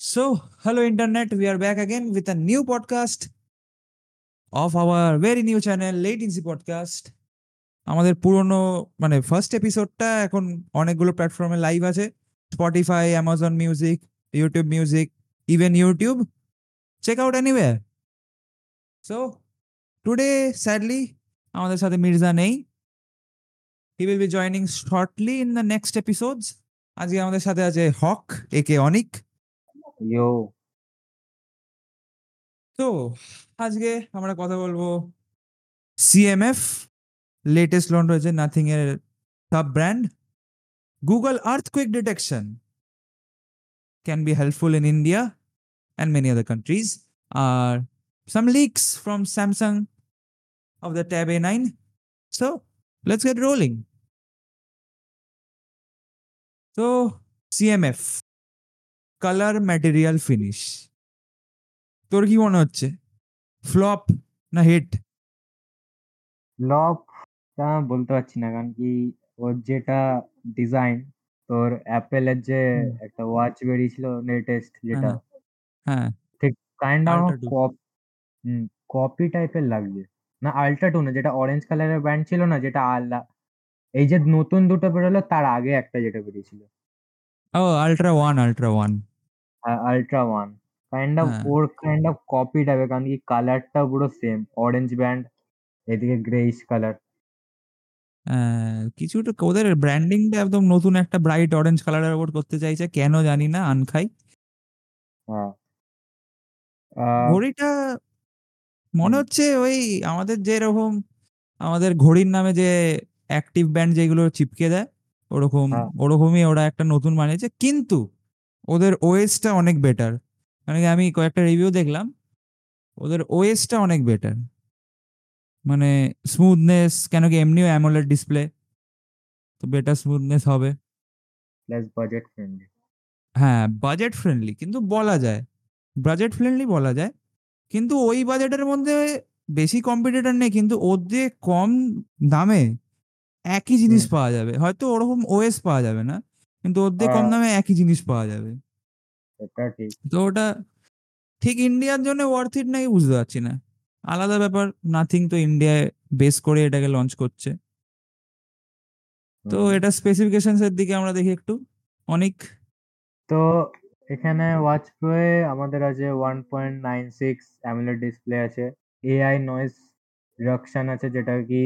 So, hello, Internet. We are back again with a new podcast of our very new channel, Latency Podcast. আমাদের পুরনো মানে first এপিসোডটা এখন অনেকগুলো প্ল্যাটফর্মে live আছে। Spotify Amazon music YouTube music even YouTube check out anyway so today sadly আমাদের সাথে মির্জা নেই। He will be joining shortly in the next episodes আজকে আমাদের সাথে আছে হক একে অনিক। ইয়ো তো আজকে আমরা কথা বলব সিএমএফ লেটেস্ট লঞ্চ হয়েছে নাথিং এর sub brand Google earthquake detection can be helpful in India and many other countries R some leaks from Samsung of the Tab A9. So, let's get rolling. So CMF color material finish তোর কি মনে হচ্ছে? Flop না hit flop তা বলতে পারছি না কারণ কি ওর যেটা ডিজাইন তোর অ্যাপেলের যে একটা ওয়াচ বেরিয়েছিল লেটেস্ট যেটা হ্যাঁ ঠিক কাইন্ড অফ কপ টাইপের লাগছে না আল্ট্রা টু না যেটা অরেঞ্জ কালারের ব্যান্ড ছিল না যেটা আল্লা এই যে নতুন দুটো বেরোলো তার আগে একটা যেটা বেরিয়েছিল। ও ultra one ultra one ultra one kind of হ্যাঁ। ওর কাইন্ড অফ কপি টাইপের কারণ কি কালারটা পুরো সেম অরেঞ্জ ব্যান্ড এদিকে গ্রেইশ কালার কিছুটা ওদের ব্র্যান্ডিংটা একদম নতুন একটা ব্রাইট অরেঞ্জ কালারের উপর করতে চাইছে কেন জানি না আনখাই। হ্যাঁ। আহ, ঘড়িটা মনে হুম। হচ্ছে ওই আমাদের যেরকম আমাদের ঘড়ির নামে যে অ্যাক্টিভ ব্যান্ড যেগুলো চিপকে দেয় ওরকম হ্যাঁ। ওরকমই ওরা একটা নতুন বানিয়েছে। কিন্তু ওদের ওএসটা অনেক বেটার মানে আমি কয়েকটা রিভিউ দেখলাম ওদের ওএসটা অনেক বেটার মানে স্মুথনেস কেন কি এমনিও অ্যামোলেড ডিসপ্লে তো বেটার স্মুথনেস হবে। প্লাস বাজেট ফ্রেন্ডলি হ্যাঁ বাজেট ফ্রেন্ডলি কিন্তু বলা যায়। বাজেট ফ্রেন্ডলি বলা যায়। কিন্তু ওই বাজেটের মধ্যে বেশি কম্পিটিটর নেই কিন্তু ওদের কম দামে একই জিনিস পাওয়া যাবে। হয়তো ওরকম ওএস পাওয়া যাবে না কিন্তু ওদের কম দামে একই জিনিস পাওয়া যাবে। তো ওটা ঠিক ইন্ডিয়ার জন্য ওয়ার্থ ইট নাকি বুঝতে পারছি না। আলাদা ব্যাপার নাথিং তো ইন্ডিয়ায় বেস করে এটাকে লঞ্চ করছে। তো এটা স্পেসিফিকেশনস এর দিকে আমরা দেখি একটু। অনেক? তো এখানে ওয়াচ প্রোয়ে আমাদের আছে one point nine six AMOLED display আছে। এআই নয়েজ রিডাকশন আছে যেটা কি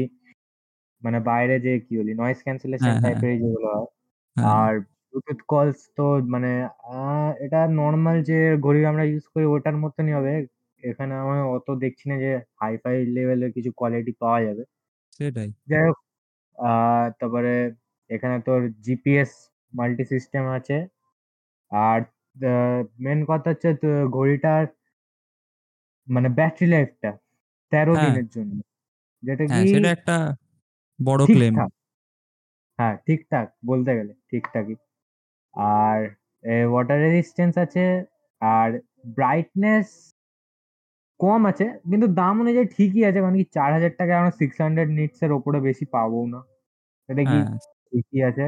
মানে বাইরে যে কি বলি? নয়েজ ক্যান্সেলেশন হ্যাঁ, হ্যাঁ। টাইপের যেগুলো হয়। হ্যাঁ, আর ব্লুটুথ কলস তো মানে আহ, এটা নর্মাল যে ঘড়ি আমরা ইউজ করি ওটার মতনই হবে। এখানে আমি অত দেখছি না যে হাইফাই লেভেলের কিছু কোয়ালিটি পাওয়া যাবে। সেটাই। যাই হোক আহ, তারপরে এখানে তোর জিপিএস মাল্টি সিস্টেম আছে। আর মেন কথা হচ্ছে তো ঘড়িটার মানে ব্যাটারি লাইফটা তেরো হ্যাঁ। দিনের জন্য। যেটা হ্যাঁ কি সেটা একটা বড় ক্লেম হ্যাঁ ঠিকঠাক বলতে গেলে ঠিকঠাকই আর ওয়াটার রেজিস্ট্যান্স আছে আর ব্রাইটনেস কম আছে কিন্তু দাম অনুযায়ী ঠিকই আছে কারণ কি চার হাজার টাকায় আমরা সিক্স হান্ড্রেড নিটস এর ওপরে বেশি পাবো না। এটা কি হ্যাঁ। ঠিকই আছে?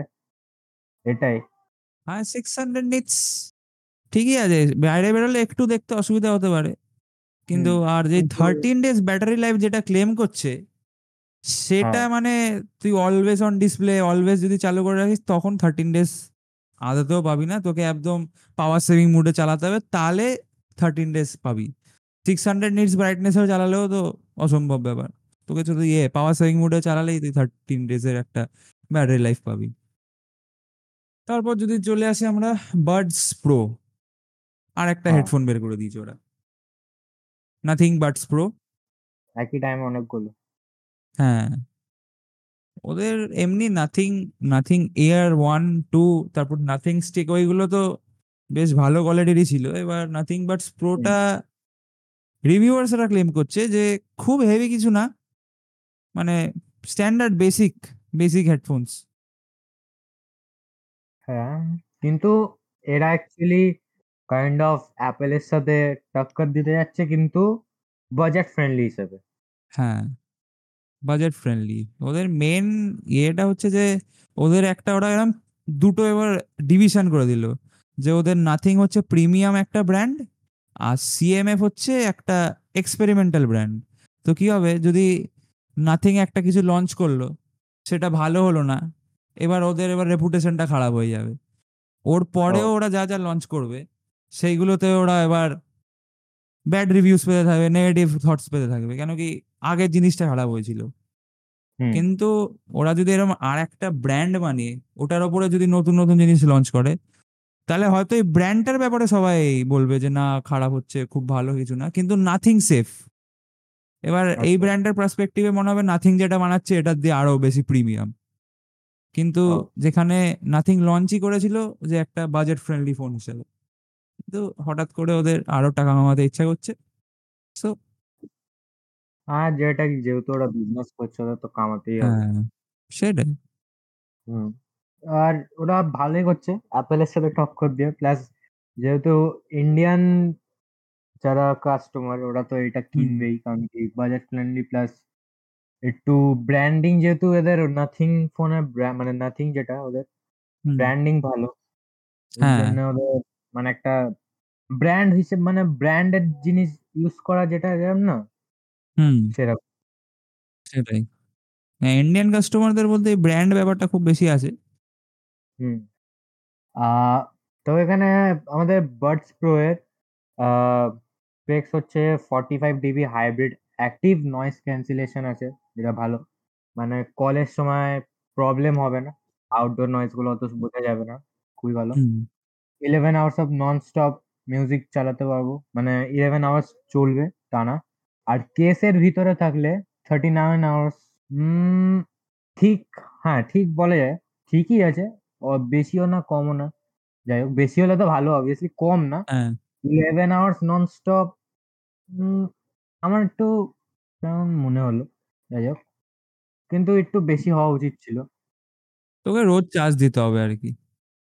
এটাই। হ্যাঁ সিক্স হান্ড্রেড নিটস ঠিকই আছে বাইরে বেরোলে একটু দেখতে অসুবিধা হতে পারে। কিন্তু আর যে থার্টিন ডেজ ব্যাটারি লাইফ যেটা ক্লেম করছে সেটা হ্যাঁ। মানে তুই অলওয়েজ অন ডিসপ্লে অলওয়েজ যদি চালু করে রাখিস তখন থার্টিন ডেজ আদতেও পাবি না। তোকে একদম পাওয়ার সেভিং মুডে চালাতে হবে। তাহলে থার্টিন ডেজ পাবি। সিক্স হান্ড্রেড নিটস ব্রাইটনেসেও চালালেও তো অসম্ভব ব্যাপার। তোকে শুধু ইয়ে পাওয়ার সেভিং মুডে চালালেই তুই থার্টিন ডেজের একটা ব্যাটারি লাইফ পাবি। তারপর যদি চলে আসি আমরা বার্ডস প্রো আর একটা। হেডফোন বের করে দিয়েছে ওরা। নাথিং বার্ডস প্রো একই টাইমে অনেকগুলো। হ্যাঁ। ওদের এমনি Nothing Nothing ear one two তারপর নাথিং স্টিক ওইগুলো তো বেশ ভালো কোয়ালিটিরই ছিল। এবার নাথিং বাটস প্রোটা রিভিউয়ার্সরা ক্লেম করছে যে খুব হেভি কিছু না। মানে স্ট্যান্ডার্ড বেসিক বেসিক হেডফোনস হ্যাঁ কিন্তু এরা অ্যাকচুয়ালি কাইন্ড অফ অ্যাপেলের সাথে টক্কর দিতে যাচ্ছে কিন্তু বাজেট ফ্রেন্ডলি হিসেবে। হ্যাঁ। বাজেট ফ্রেন্ডলি ওদের মেন ইয়েটা হচ্ছে যে ওদের একটা ওরা এরকম দুটো এবার ডিভিশন করে দিল। যে ওদের নাথিং হচ্ছে প্রিমিয়াম একটা ব্র্যান্ড আর সিএমএফ হচ্ছে একটা এক্সপেরিমেন্টাল ব্র্যান্ড তো কি হবে? যদি নাথিং একটা কিছু লঞ্চ করল সেটা ভালো হলো না এবার ওদের এবার রেপুটেশনটা খারাপ হয়ে যাবে। ওর পরেও ওরা যা যা লঞ্চ করবে সেইগুলোতে ওরা এবার ব্যাড রিভিউস পেতে থাকবে নেগেটিভ থটস পেতে থাকবে। কেন কি আগের জিনিসটা খারাপ হয়েছিল। কিন্তু ওরা যদি এরকম আর একটা ব্র্যান্ড বানিয়ে ওটার ওপরে যদি নতুন নতুন জিনিস লঞ্চ করে তাহলে হয়তো এই ব্র্যান্ডটার ব্যাপারে সবাই বলবে যে না খারাপ হচ্ছে খুব ভালো কিছু না। কিন্তু নাথিং সেফ এবার এই আচ্ছা। ব্র্যান্ডের পার্সপেক্টিভে মনে হবে নাথিং যেটা বানাচ্ছে এটার দিয়ে আরও বেশি প্রিমিয়াম কিন্তু যেখানে নাথিং লঞ্চই করেছিল যে একটা বাজেট ফ্রেন্ডলি ফোন হিসেবে। কিন্তু হঠাৎ করে ওদের আরও টাকা কামাতে ইচ্ছা করছে। সো আর যেটা যেহেতু ওরা বিজনেস করছে ওদের তো কামাতেই হবে। হ্যাঁ সেটাই। হুম। আর ওরা ভালোই করছে অ্যাপেলের সাথে টক্কর দিয়ে প্লাস যেহেতু ইন্ডিয়ান যারা কাস্টমার ওরা তো এটা কিনবেই কারণ কি বাজেট ফ্রেন্ডলি প্লাস একটু ব্র্যান্ডিং যেহেতু এদের নাথিং ফোনের মানে নাথিং যেটা ওদের হুম, ব্র্যান্ডিং ভালো। এর হ্যাঁ। জন্য ওদের মানে একটা ব্র্যান্ড হিসেবে মানে ব্র্যান্ডেড জিনিস ইউজ করা যেটা যেরকম না। হুম। সেরকম। সেটাই। হ্যাঁ ইন্ডিয়ান কাস্টমারদের বলতে এই ব্র্যান্ড ব্যাপারটা খুব বেশি আছে হুম। আহ তো এখানে আমাদের বাডস প্রো এর স্পেক্স হচ্ছে forty five dB hybrid active noise cancellation আছে যেটা ভালো। মানে কলের সময় প্রবলেম হবে না। আউটডোর নয়েজগুলো অত বোঝা যাবে না। খুবই ভালো। হুম। Eleven hours of non stop music চালাতে পারব। মানে ইলেভেন আওয়ার্স চলবে টানা। আর কেসের ভিতরে থাকলে থার্টি নাইন আওয়ার্স ঠিক হ্যাঁ ঠিক বলা যায় ঠিকই আছে ও বেশিও না কমও না যাই হোক বেশি হলে তো ভালো অবভিয়াসলি কম না ইলেভেন আওয়ার্স নন স্টপ আমার একটু কেমন মনে হলো যাই হোক কিন্তু একটু বেশি হওয়া উচিত ছিল। তোকে রোজ চার্জ দিতে হবে আর কি।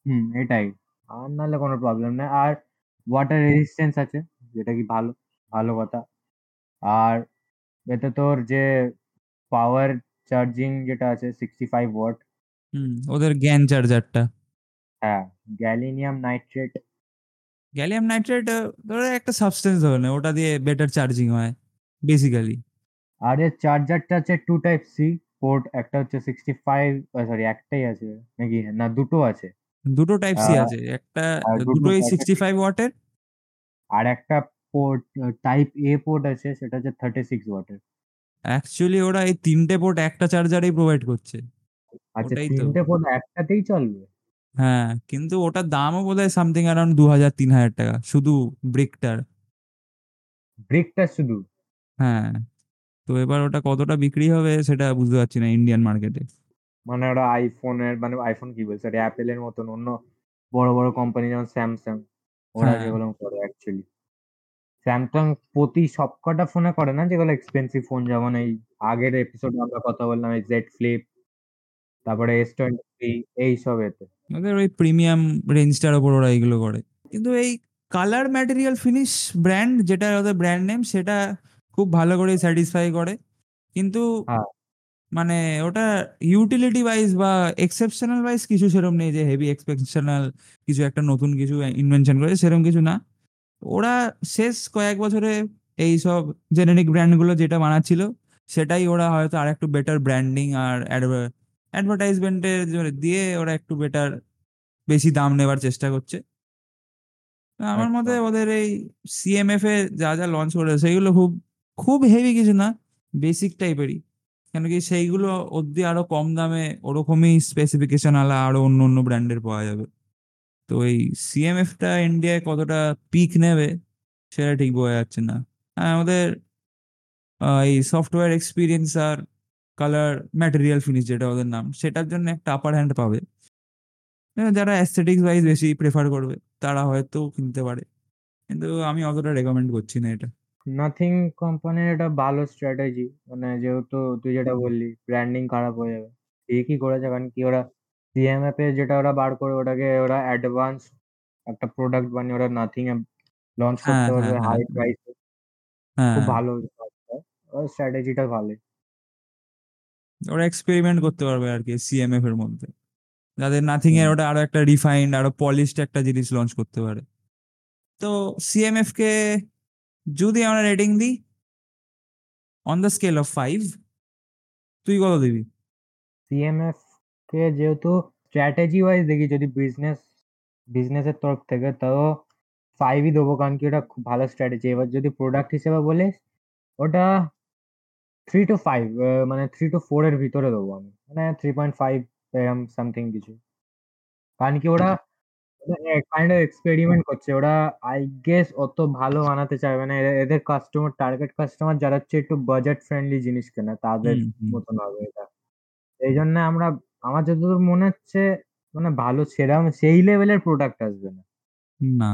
হুম এটাই আর নাহলে কোনো প্রবলেম নেই আর ওয়াটার রেজিস্ট্যান্স আছে যেটা কি ভালো ভালো কথা। আর এতে তোর যে পাওয়ার চার্জিং যেটা আছে সিক্সটি ফাইভ ওয়াট হুম ওদের জ্ঞান চার্জারটা হ্যাঁ গ্যালিনিয়াম নাইট্রেট গ্যালিয়াম নাইট্রেট ধরো একটা সাবস্টেন্স ধরে নে, ওটা দিয়ে বেটার চার্জিং হয় বেসিক্যালি আর এর চার্জারটা আছে টু টাইপ সি পোর্ট একটা হচ্ছে সিক্সটি ফাইভ সরি একটাই আছে নাকি? না দুটো আছে। দুটো টাইপ সি আছে একটা দুটোই সিক্সটি ফাইভ ওয়াটের আর একটা পোর্ট টাইপ এ পোর্ট আছে সেটা হচ্ছে থার্টি সিক্স ওয়াটের অ্যাকচুয়ালি ওরা এই তিনটে পোর্ট একটা চার্জারেই প্রোভাইড করছে। আচ্ছা তিনটে পোর্ট একটাতেই চলবে? হ্যাঁ কিন্তু ওটার দামও বোধ হয় সামথিং অ্যারাউন্ড দু হাজার তিন হাজার টাকা শুধু ব্রিকটার ব্রেকটা শুধু? হ্যাঁ তো এবার ওটা কতটা বিক্রি হবে সেটা বুঝতে পারছি না ইন্ডিয়ান মার্কেটে মানে ওরা আইফোনের মানে আইফোন কি বলছে? অ্যাপেলের মতন অন্য বড় বড় কোম্পানি যেমন স্যামসাং ওরা হ্যাঁ। যেগুলো করে অ্যাকচুয়ালি স্যামসাং প্রতি সবকটা ফোনে করে না? যেগুলো এক্সপেন্সিভ ফোন যেমন এই আগের এপিসোডে আমরা কথা বললাম এই জেড ফ্লিপ তারপরে এস টোয়েন্টি এই সব এতে। ওদের ওই প্রিমিয়াম রেঞ্জটার ওপর ওরা এইগুলো করে। কিন্তু এই কালার ম্যাটেরিয়াল ফিনিশ ব্র্যান্ড যেটা ওদের ব্র্যান্ড নেম সেটা খুব ভালো করে স্যাটিসফাই করে। কিন্তু হ্যাঁ। মানে ওটা ইউটিলিটি ওয়াইজ বা এক্সেপশনাল ওয়াইজ কিছু সেরকম নেই যে হেভি এক্সপেকশনাল কিছু একটা নতুন কিছু ইনভেনশন করেছে সেরকম কিছু না। ওরা শেষ কয়েক বছরে এই সব জেনেরিক ব্র্যান্ডগুলো যেটা বানাচ্ছিল সেটাই ওরা হয়তো আর একটু বেটার ব্র্যান্ডিং আর অ্যাডভার্টাইজমেন্টের দিয়ে ওরা একটু বেটার বেশি দাম নেবার চেষ্টা করছে। আমার আচ্ছা। মতে ওদের এই সিএমএফ এ যা যা লঞ্চ করেছে সেগুলো খুব খুব হেভি কিছু না বেসিক টাইপেরই কেন কি সেইগুলো অব্দি আরও কম দামে ওরকমই স্পেসিফিকেশন আলা আরও অন্য অন্য ব্র্যান্ডের পাওয়া যাবে। তো এই সিএমএফ টা ইন্ডিয়ায় কতটা পিক নেবে, সেটা ঠিক বোঝা যাচ্ছে না। হ্যাঁ আমাদের এই সফটওয়্যার এক্সপিরিয়েন্স আর কালার ম্যাটেরিয়াল ফিনিশ যেটা ওদের নাম, সেটার জন্য একটা আপার হ্যান্ড পাবে। যারা অ্যাস্থেটিক্স ওয়াইজ বেশি প্রেফার করবে, তারা হয়তো কিনতে পারে। কিন্তু আমি অতটা রেকমেন্ড করছি না এটা। নাথিং কোম্পানির এটা ভালো স্ট্র্যাটেজি মানে যেহেতু তুই যেটা বললি ব্র্যান্ডিং খারাপ হয়ে যাবে। ঠিকই করেছে, কারণ কি ওরা সিএমএফ এ যেটা ওরা বার করে ওটাকে ওরা অ্যাডভান্স একটা প্রোডাক্ট বানিয়ে ওরা নাথিং এ লঞ্চ হ্যাঁ, করতে পারবে হ্যাঁ, হাই হ্যাঁ। প্রাইস হ্যাঁ। খুব ভালো স্ট্র্যাটেজিটা ভালো। ওরা এক্সপেরিমেন্ট করতে পারবে আর কি সিএমএফ এর মধ্যে। যাদের নাথিং এর ওটা আরও একটা রিফাইন্ড আরও পলিশড একটা জিনিস লঞ্চ করতে পারে। তো সিএমএফ কে যদি আমরা রেটিং দিই on the scale of five তুই কত দিবি? সিএমএফ কে যেহেতু স্ট্র্যাটেজি ওয়াইজ দেখি যদি বিজনেস বিজনেসের তরফ থেকে তাও ফাইভই দেবো কারণ কি ওটা খুব ভালো স্ট্র্যাটেজি এবার যদি প্রোডাক্ট হিসেবে বলিস ওটা থ্রি টু ফাইভ মানে থ্রি টু ফোর এর ভিতরে দেবো আমি। মানে থ্রি পয়েন্ট ফাইভ এরম সামথিং কিছু। কারণ কি ওরা কাইন্ড অফ এক্সপেরিমেন্ট করছে। ওরা আই গেস অত ভালো বানাতে চাইবে না। এদের কাস্টমার টার্গেট কাস্টমার যারা হচ্ছে একটু বাজেট ফ্রেন্ডলি জিনিস কেনা তাদের। মতন হবে এটা। এই জন্য আমরা আমার যতদূর মনে হচ্ছে মানে ভালো সেরকম সেই লেভেলের প্রোডাক্ট আসবে না। না।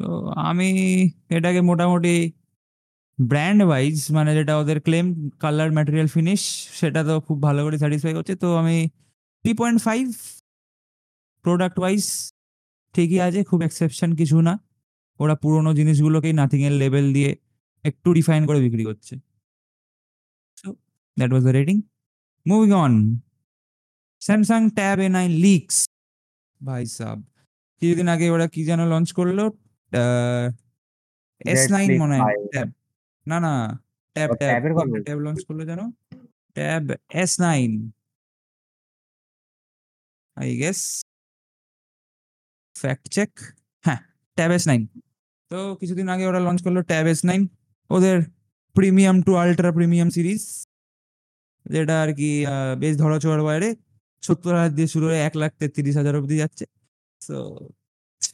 তো আমি এটাকে মোটামুটি ব্র্যান্ড ওয়াইজ মানে যেটা ওদের ক্লেম কালার ম্যাটেরিয়াল ফিনিশ সেটা তো খুব ভালো করে স্যাটিসফাই করছে। তো আমি three point five product wise ঠিকই আছে, খুব এক্সেপশন কিছু না। ওরা পুরোনো জিনিসগুলোকেই নাথিং এর লেভেল দিয়ে একটু রিফাইন করে বিক্রি করছে। That was the rating moving on Samsung tab A nine leaks. ভাই সাব। কিছুদিন আগে ওরা কি যেন লঞ্চ করল? এস নাইন মনে হয়। ট্যাব না না ট্যাব ট্যাব? ট্যাব লঞ্চ করল যেন? Tab S nine I guess fact check হ্যাঁ ট্যাব এস নাইন তো কিছুদিন আগে ওরা লঞ্চ করল ট্যাব এস নাইন ওদের premium to ultra premium series যেটা আর কি বেশ ধরাছোঁয়ার বাইরে। সত্তর হাজার দিয়ে শুরু হয়ে এক লাখ তেত্রিশ হাজার অব্দি যাচ্ছে। তো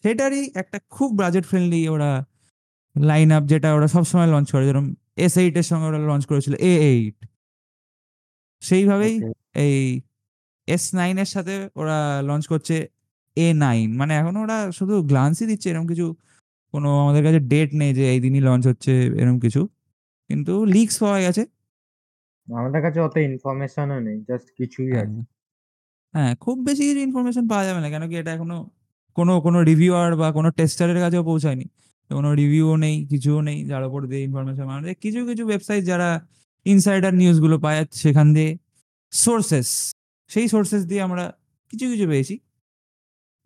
সেটারই একটা খুব বাজেট ফ্রেন্ডলি ওরা লাইন আপ যেটা ওরা সবসময় লঞ্চ করে। যেরকম এস এইট এর সঙ্গে ওরা লঞ্চ করেছিল এ এইট সেইভাবেই এই এস নাইনের সাথে ওরা লঞ্চ করছে এ নাইন মানে এখন ওরা শুধু গ্লান্সই দিচ্ছে এরকম কিছু কোনো আমাদের কাছে ডেট নেই যে এই দিনই লঞ্চ হচ্ছে এরকম কিছু। কিন্তু লিক্স পাওয়া গেছে। আমাদের কাছে অত ইনফরমেশনও নেই জাস্ট কিছুই হ্যাঁ। আছে। হ্যাঁ খুব বেশি ইনফরমেশন পাওয়া যাবে না। কেন কি এটা এখনও কোনো কোনো রিভিউয়ার বা কোনো টেস্টারের কাছেও পৌঁছায়নি। কোনো রিভিউও নেই, কিছুও নেই, যার উপর দিয়ে ইনফরমেশন মানে কিছু কিছু ওয়েবসাইট যারা ইনসাইডার নিউজগুলো পায়, সেখান দিয়ে সোর্সেস সেই সোর্সেস দিয়ে আমরা কিছু কিছু পেয়েছি।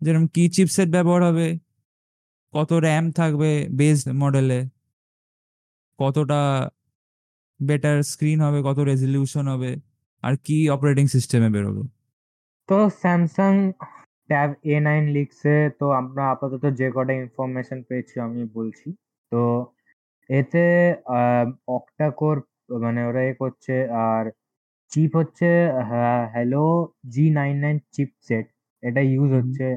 যেরকম কি চিপসেট ব্যবহার হবে, কত র্যাম থাকবে বেস মডেলে কতটা বেটার স্ক্রিন হবে, কত রেজলিউশন হবে, আর কি অপারেটিং সিস্টেমে বেরোবে। তো স্যামসাং ট্যাব এ নাইন লিক্সে তো আমরা আপাতত যে কটা ইনফরমেশন পেয়েছি আমি বলছি। তো এতে অক্টাকোর মানে ওরা এ করছে আর চিপ হচ্ছে Helio G nine nine chip set এটা ইউজ। হচ্ছে।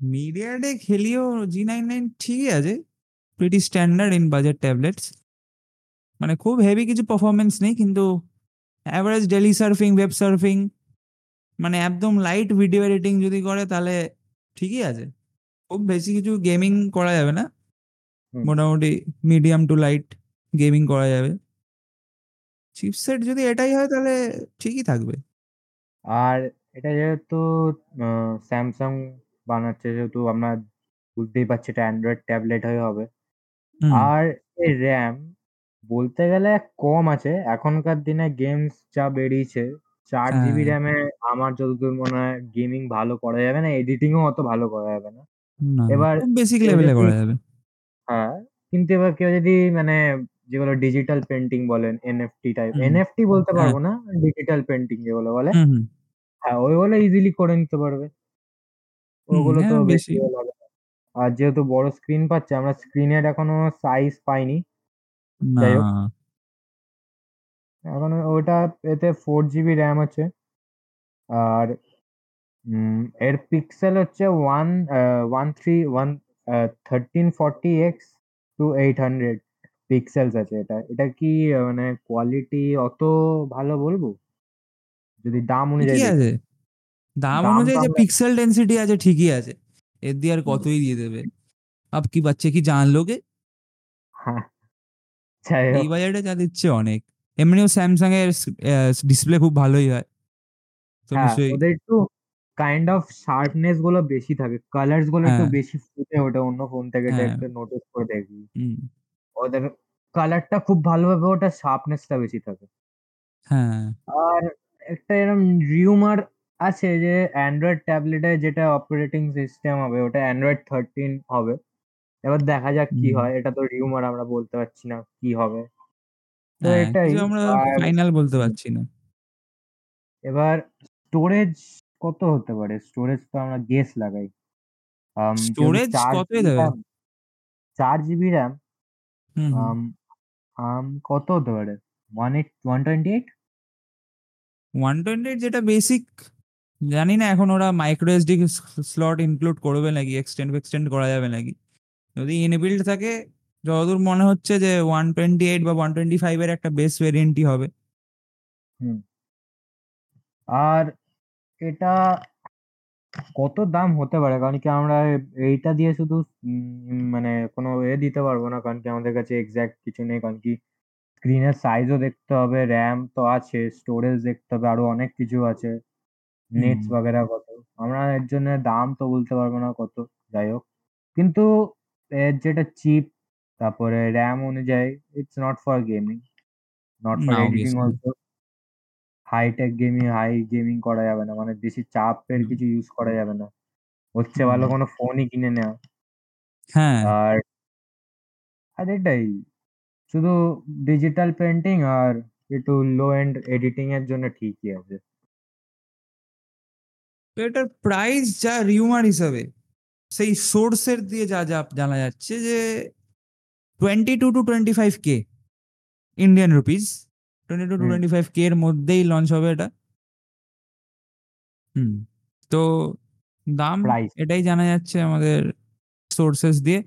MediaTek Helio G nine nine ঠিকই আছে pretty standard in budget tablets মানে খুব হেভি কিছু পারফরমেন্স নেই কিন্তু average daily surfing web surfing মানে একদম লাইট ভিডিও এডিটিং যদি করে তাহলে ঠিকই আছে। খুব বেশি কিছু গেমিং করা যাবে না। মোটামুটি মিডিয়াম টু লাইট গেমিং করা যাবে। চিপসেট যদি এটাই হয় তাহলে ঠিকই থাকবে। আর এটা যেহেতু স্যামসাং বানাচ্ছে যেহেতু আমরা বুঝতেই পারছি এটা অ্যান্ড্রয়েড ট্যাবলেট হয়ে হবে। আর এর র্যাম বলতে গেলে কম আছে। এখনকার দিনে গেমস যা বেরিয়েছে চার জিবি। র্যামে আমার যতদূর মনে হয় গেমিং ভালো করা যাবে না এডিটিংও অত ভালো করা যাবে না এবার বেসিক লেভেলে করা যাবে হ্যাঁ কিন্তু এবার কেউ যদি মানে যেগুলো ডিজিটাল পেন্টিং বলেন এনএফটি টাইপ। এনএফটি বলতে হ্যাঁ। পারব না ডিজিটাল পেন্টিং যেগুলো বলে হ্যাঁ ওইগুলো ইজিলি করে নিতে পারবে ওগুলো তো হ্যাঁ, বেশি আর যেহেতু বড় স্ক্রিন পাচ্ছে আমরা স্ক্রিনের এখনও সাইজ পাইনি যাই হোক। এখন ওটা এতে ফোর জিবি র্যাম আছে। আর এর পিক্সেল হচ্ছে one one three one thirteen forty x two eight hundred pixels আছে এটা। এটা কি মানে কোয়ালিটি অত ভালো বলব? যদি দাম অনুযায়ী। আছে। দাম অনুযায়ী যে পিক্সেল ডেন্সিটি আছে ঠিকই আছে। এর দিয়ে আর কতই দিয়ে দেবে? আপ কি বাচ্চা কি জান লোগে হ্যাঁ। এই বাজেটে যা দিচ্ছে অনেক। এমনিও স্যামসাং এর ডিসপ্লে খুব ভালোই হয়। তো হ্যাঁ নিশ্চয়ই ওদের একটু কাইন্ড অফ শার্পনেসগুলো বেশি থাকে। কালার্সগুলো একটু হ্যাঁ। বেশি ফুটে ওঠে অন্য ফোন থেকে হ্যাঁ। একটু নোটিস করে দেখবি ওদের কালারটা খুব ভালোভাবে ওটা শার্পনেসটা বেশি থাকে। হ্যাঁ। আর একটা এরকম রিউমার আছে যে অ্যান্ড্রয়েড ট্যাবলেটে যেটা অপারেটিং সিস্টেম হবে ওটা অ্যান্ড্রয়েড থার্টিন হবে। এবার দেখা যাক কি হয় এটা তো রিউমার আমরা বলতে পারছি না কি হবে। তো হ্যাঁ, এটাই কিছু আমরা আর ফাইনাল বলতে পারছি না। এবার স্টোরেজ কত হতে পারে? স্টোরেজ তো আমরা গেস লাগাই। আম, স্টোরেজ চার জিবি দেবে? র্যাম চার GB RAM hmm. Um, um, কত হতে পারে? One eight one twenty eight 128 যেটা বেসিক জানি না এখন ওরা মাইক্রো এসডি স্লট ইনক্লুড করবে নাকি? এক্সটেন্ড এক্সটেন্ড করা যাবে নাকি? যদি ইনবিল্ড থাকে যতদূর মনে হচ্ছে যে ওয়ান টোয়েন্টি এইট বা ওয়ান টোয়েন্টি ফাইভ এর একটা বেস ভেরিয়েন্টই হবে। হুম। আর এটা কত দাম হতে পারে? কারণ কি আমরা এইটা দিয়ে শুধু মানে কোনো এ দিতে পারব না। কারণ কি আমাদের কাছে এক্সাক্ট কিছু নেই। কারণ কি স্ক্রিনের সাইজও দেখতে হবে র্যাম তো আছে স্টোরেজ দেখতে হবে আরও অনেক কিছু আছে। নেটস। বাগেরা কত। আমরা এর জন্য দাম তো বলতে পারব না কত যাই হোক। কিন্তু এর যেটা চিপ তারপরে র্যাম অনুযায়ী it's not for gaming not for editing also high tech gaming high gaming করা যাবে না মানে বেশি চাপের কিছু ইউজ করা যাবে না। হচ্ছে ভালো কোনো ফোনই কিনে নেওয়া। হ্যাঁ। আর আর এটাই শুধু ডিজিটাল পেন্টিং আর একটু লো এন্ড এডিটিং এর জন্য ঠিকই আছে। এটার প্রাইস যা রিউমার হিসাবে সেই সোর্সের দিয়ে যা যা জানা যাচ্ছে যে twenty two two twenty five K Indian rupees twenty two two hmm. Twenty five K এর মধ্যেই লঞ্চ হবে এটা। হুম তো দাম এটাই জানা যাচ্ছে আমাদের সোর্সেস দিয়ে।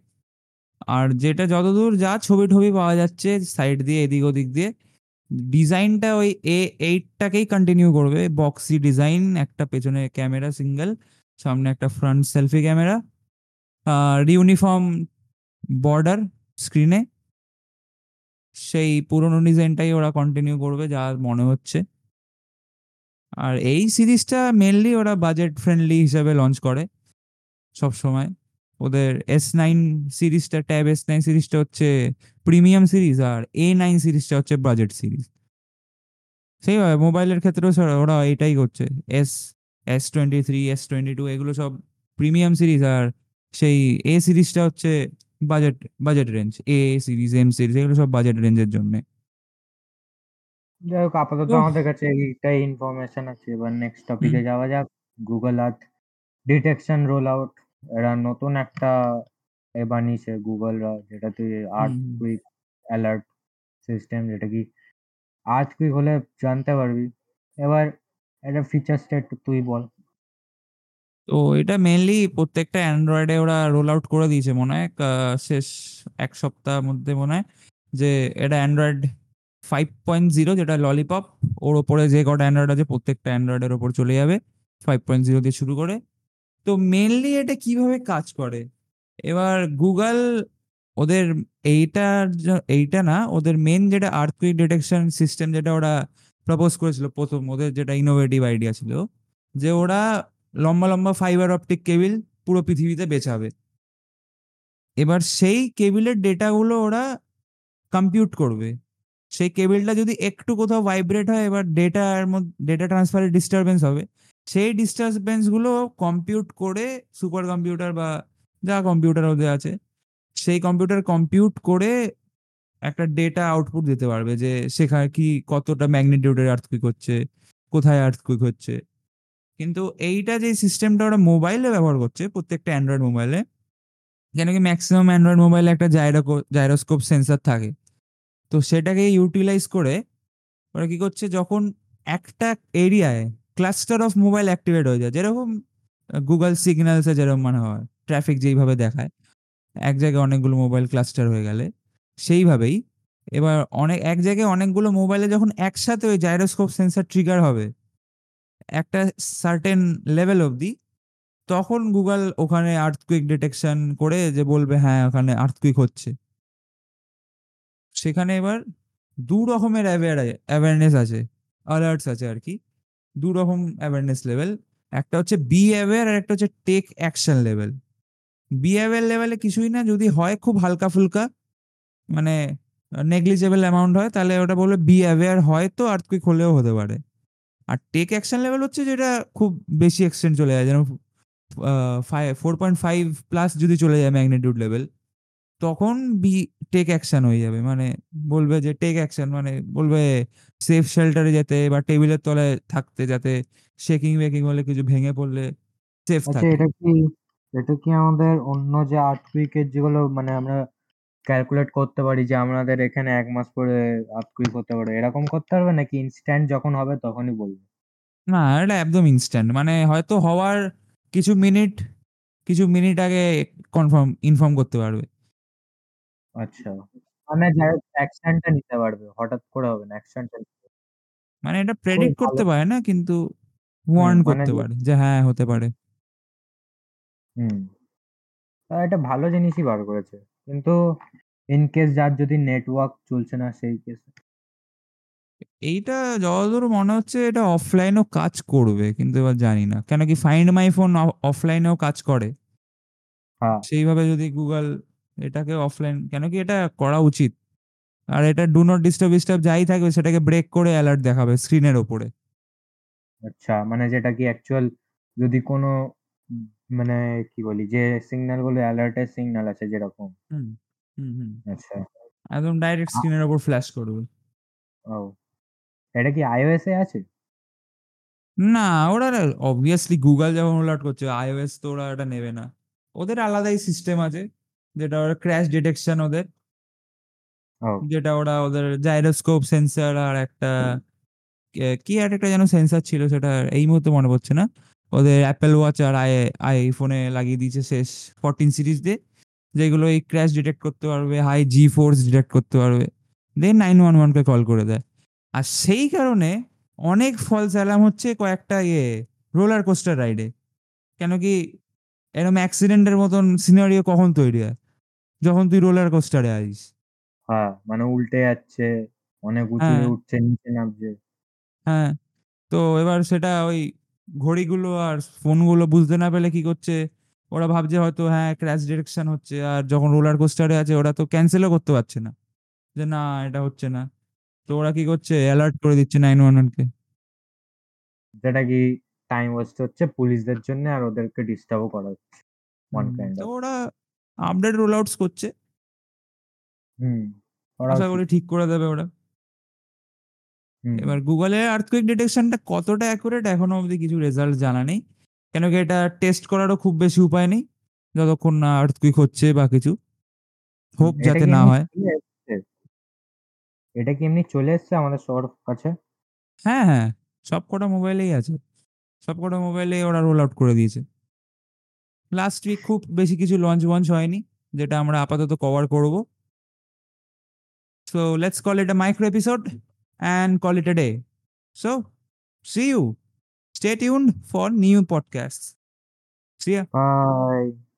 আর যেটা যতদূর যা ছবি টবি পাওয়া যাচ্ছে সাইড দিয়ে এদিক ওদিক দিয়ে ডিজাইনটা ওই এ এইটটাকেই কন্টিনিউ করবে। বক্সি ডিজাইন একটা পেছনে ক্যামেরা সিঙ্গেল সামনে একটা ফ্রন্ট সেলফি ক্যামেরা আর ইউনিফর্ম বর্ডার স্ক্রিনে সেই পুরনো ডিজাইনটাই ওরা কন্টিনিউ করবে, যা মনে হচ্ছে। আর এই সিরিজটা মেনলি ওরা বাজেট ফ্রেন্ডলি হিসাবে লঞ্চ করে, সব সময়। ওদের এস নাইন সিরিজটা ট্যাব এস নাইন সিরিজটা হচ্ছে প্রিমিয়াম সিরিজ আর এ নাইন সিরিজটা হচ্ছে বাজেট সিরিজ সেইভাবে মোবাইলের ক্ষেত্রেও ওরা এটাই করছে। S S twenty three S twenty two এগুলো সব প্রিমিয়াম সিরিজ আর সেই এ সিরিজটা হচ্ছে budget budget range A series M series এগুলো সব বাজেট রেঞ্জের জন্য। যাই হোক আপাতত আমাদের কাছে এইটাই ইনফরমেশন আছে। এবার নেক্সট টপিকে। যাওয়া যাক। Google earth detection roll out এরা নতুন একটা এ বানিয়েছে গুগলরা যেটাতে earth hmm. Quick alert system যেটা কি আর্থ কুইক হলে জানতে পারবি। এবার এটা ফিচার্সটা একটু তুই বল। তো এটা মেনলি প্রত্যেকটা অ্যান্ড্রয়েডে ওরা রোল আউট করে দিয়েছে মনে হয় শেষ এক সপ্তাহের মধ্যে মনে হয়, যে এটা অ্যান্ড্রয়েড ফাইভ পয়েন্ট জিরো যেটা ললিপপ ওর ওপরে যে কটা অ্যান্ড্রয়েড আছে, প্রত্যেকটা অ্যান্ড্রয়েডের ওপর চলে যাবে ফাইভ পয়েন্ট জিরো দিয়ে শুরু করে। তো মেনলি এটা কীভাবে কাজ করে? এবার গুগল ওদের এইটার জ- এইটা না, ওদের মেন যেটা আর্থকুইক ডিটেকশন সিস্টেম যেটা ওরা প্রপোজ করেছিল প্রথম, ওদের যেটা ইনোভেটিভ আইডিয়া ছিল, যে ওরা লম্বা লম্বা ফাইবার অপটিক কেবিল পুরো পৃথিবীতে বেচাবে এবার সেই কেবিলের ডেটাগুলো ওরা কম্পিউট করবে। সেই কেবিলটা যদি একটু কোথাও ভাইব্রেট হয়, এবার ডেটার মধ্যে ডেটা ট্রান্সফারের ডিস্টারবেন্স হবে। সেই ডিস্টারবেন্সগুলো কম্পিউট করে সুপার কম্পিউটার বা যা কম্পিউটার ওদের আছে, সেই কম্পিউটার কম্পিউট করে একটা ডেটা আউটপুট দিতে পারবে যে সেখানে কি কতটা ম্যাগনিটিউডের আর্থকুইক হচ্ছে, কোথায় আর্থকুইক হচ্ছে। কিন্তু এইটা যে সিস্টেমটা ওরা মোবাইলে ব্যবহার করছে, প্রত্যেকটা অ্যান্ড্রয়েড মোবাইলে কেন কি ম্যাক্সিমাম অ্যান্ড্রয়েড মোবাইলে একটা জাইরো জাইরোস্কোপ সেন্সার থাকে। তো সেটাকে ইউটিলাইজ করে ওরা কি করছে, যখন একটা এরিয়ায় ক্লাস্টার অফ মোবাইল অ্যাক্টিভেট হয়ে যায়, যেরকম গুগল সিগন্যালসে যেরকম মানে হয় ট্রাফিক যেইভাবে দেখায়, এক জায়গায় অনেকগুলো মোবাইল ক্লাস্টার হয়ে গেলে, সেইভাবেই। এবার অনেক, এক জায়গায় অনেকগুলো মোবাইলে যখন একসাথে ওই জাইরোস্কোপ সেন্সার ট্রিগার হবে একটা সার্টেন লেভেল অবধি, তখন গুগল ওখানে আর্থকুইক ডিটেকশন করে যে বলবে হ্যাঁ ওখানে আর্থকুইক হচ্ছে। সেখানে এবার দু রকমের অ্যাওয়ারনেস আছে অ্যালার্টস আছে আর কি। দু রকম অ্যাওয়ারনেস লেভেল একটা হচ্ছে বি অ্যাওয়ার আর একটা হচ্ছে take action level B aware লেভেলে কিছুই না, যদি হয় খুব হালকা ফুলকা মানে নেগলিজেবল অ্যামাউন্ট হয়, তাহলে ওটা বলবে বি অ্যাওয়ার হয়তো আর্থকুইক হলেও হতে পারে। আর টেক অ্যাকশন লেভেল হচ্ছে যেটা খুব বেশি এক্সটেন্ড চলে যায়। যেন ফোর পয়েন্ট ফাইভ প্লাস যদি চলে যায় ম্যাগনেটিউড লেভেল তখন বি টেক অ্যাকশন হয়ে যাবে। মানে বলবে যে টেক অ্যাকশন মানে বলবে সেফ শেল্টারে যেতে বা টেবিলের তলায় থাকতে যাতে শেকিং বেকিং হলে কিছু ভেঙে পড়লে সেফ আচ্ছা থাকে। এটা কি এটা কি আমাদের অন্য যে আর্থকুইকের যেগুলো মানে আমরা ক্যালকুলেট করতে পারি যে আমাদের এখানে এক মাস পরে আর্থকুইক করতে পারে। এরকম করতে হবে নাকি ইনস্ট্যান্ট যখন হবে তখনই বলবে? না এটা একদম ইনস্ট্যান্ট মানে হয়তো হওয়ার কিছু মিনিট কিছু মিনিট আগে কনফার্ম ইনফর্ম করতে পারবে। আচ্ছা। মানে ডাইরেক্ট অ্যাকশনটা নিতে পারবে হঠাৎ করে হবে না অ্যাকশনটা মানে এটা প্রেডিক্ট। করতে পারে না কিন্তু ওয়ার্ন মানে করতে পারে যে হ্যাঁ হতে পারে। হুম। এটা ভালো জিনিসই বার করেছে। কিন্তু ইন কেস যার যদি নেটওয়ার্ক চলছে না সেই কেসে এইটা যতদূর মনে হচ্ছে এটা অফলাইনেও কাজ করবে কিন্তু এবার জানি না। কেন কি ফাইন্ড মাই ফোন অফলাইনেও কাজ করে? হ্যাঁ। সেইভাবে যদি গুগল এটাকে অফলাইন কেন কি এটা করা উচিত? আর এটা ডু নট ডিস্টার্ব ডিস্টার্ব যাই থাকবে সেটাকে ব্রেক করে অ্যালার্ট দেখাবে স্ক্রিনের ওপরে। আচ্ছা মানে যেটা কি অ্যাকচুয়াল যদি কোনো মানে কি বলি? যে সিগন্যালগুলো অ্যালার্টের সিগন্যাল আছে যেরকম। হুম হুম হুম। আচ্ছা। একদম ডাইরেক্ট স্ক্রিনের ওপর ফ্ল্যাশ করবে। ও। এটা কি iOS এ আছে? না ওরা অবভিয়াসলি গুগল যখন আউট করছে আইওএস তো ওরা এটা নেবে না। ওদের আলাদাই সিস্টেম আছে যেটা ওরা ক্র্যাশ ডিটেকশন ওদের। ও। যেটা ওরা ওদের জাইরোস্কোপ সেন্সর আর একটা কে- কি আর একটা যেন সেন্সর ছিল সেটা এই মুহূর্তে মনে পড়ছে না। ওদের অ্যাপেল ওয়াচ আর আই আইফোনে লাগিয়ে দিয়েছে শেষ ফোরটিন সিরিজ দিয়ে। যেগুলো এই ক্র্যাশ ডিটেক্ট করতে পারবে হাই জি ফোর্স ডিটেক্ট করতে পারবে। দেন নাইন ওয়ান ওয়ানকে কল করে দেয়। আর সেই কারণে অনেক ফলস অ্যালার্ম হচ্ছে কয়েকটা ইয়ে রোলার কোস্টার রাইডে কেন কি এরকম অ্যাক্সিডেন্টের মতন সিনারিও কখন তৈরি হয়? যখন তুই রোলার কোস্টারে আসিস হ্যাঁ মানে উল্টে যাচ্ছে অনেক উঁচুতে হ্যাঁ। উঠছে নিচে নামছে। হ্যাঁ তো এবার সেটা ওই ঘড়িগুলো আর ফোনগুলো বুঝতে না পেলে কি করছে? ওরা ভাবছে হয়তো হ্যাঁ ক্র্যাশ ডিরেকশন হচ্ছে আর যখন রোলার কোস্টারে আছে ওরা তো ক্যান্সেলও করতে পারছে না। যে না এটা হচ্ছে না। তো ওরা কি করছে? অ্যালার্ট করে দিচ্ছে নাইন ওয়ান ওয়ানকে যেটা কি টাইম ওয়েস্ট হচ্ছে পুলিশদের জন্য আর ওদেরকে ডিস্টার্বও করা হচ্ছে। Kind তো ওরা আপডেট রোল আউটস করছে। হুম আশা করি ঠিক করে দেবে ওরা। এবার গুগলের আর্থকুইক ডিটেকশনটা কতটা অ্যাকুরেট এখনও অবধি কিছু রেজাল্ট জানা নেই। কেন কি এটা টেস্ট করারও খুব বেশি উপায় নেই যতক্ষণ না আর্থকুইক হচ্ছে বা কিছু। হোপ যাতে না হয়। এটা কি এমনি চলে এসছে আমাদের সবার কাছে? হ্যাঁ হ্যাঁ সব কটা মোবাইলেই আছে। সব কটা মোবাইলে ওরা রোল আউট করে দিয়েছে। লাস্ট উইক খুব বেশি কিছু লঞ্চ ওয়াঞ্চ হয়নি যেটা আমরা আপাতত কভার করব। সো লেটস কল এটা micro episode and call it a day. So, see you. Stay tuned for new podcasts. See ya. Bye.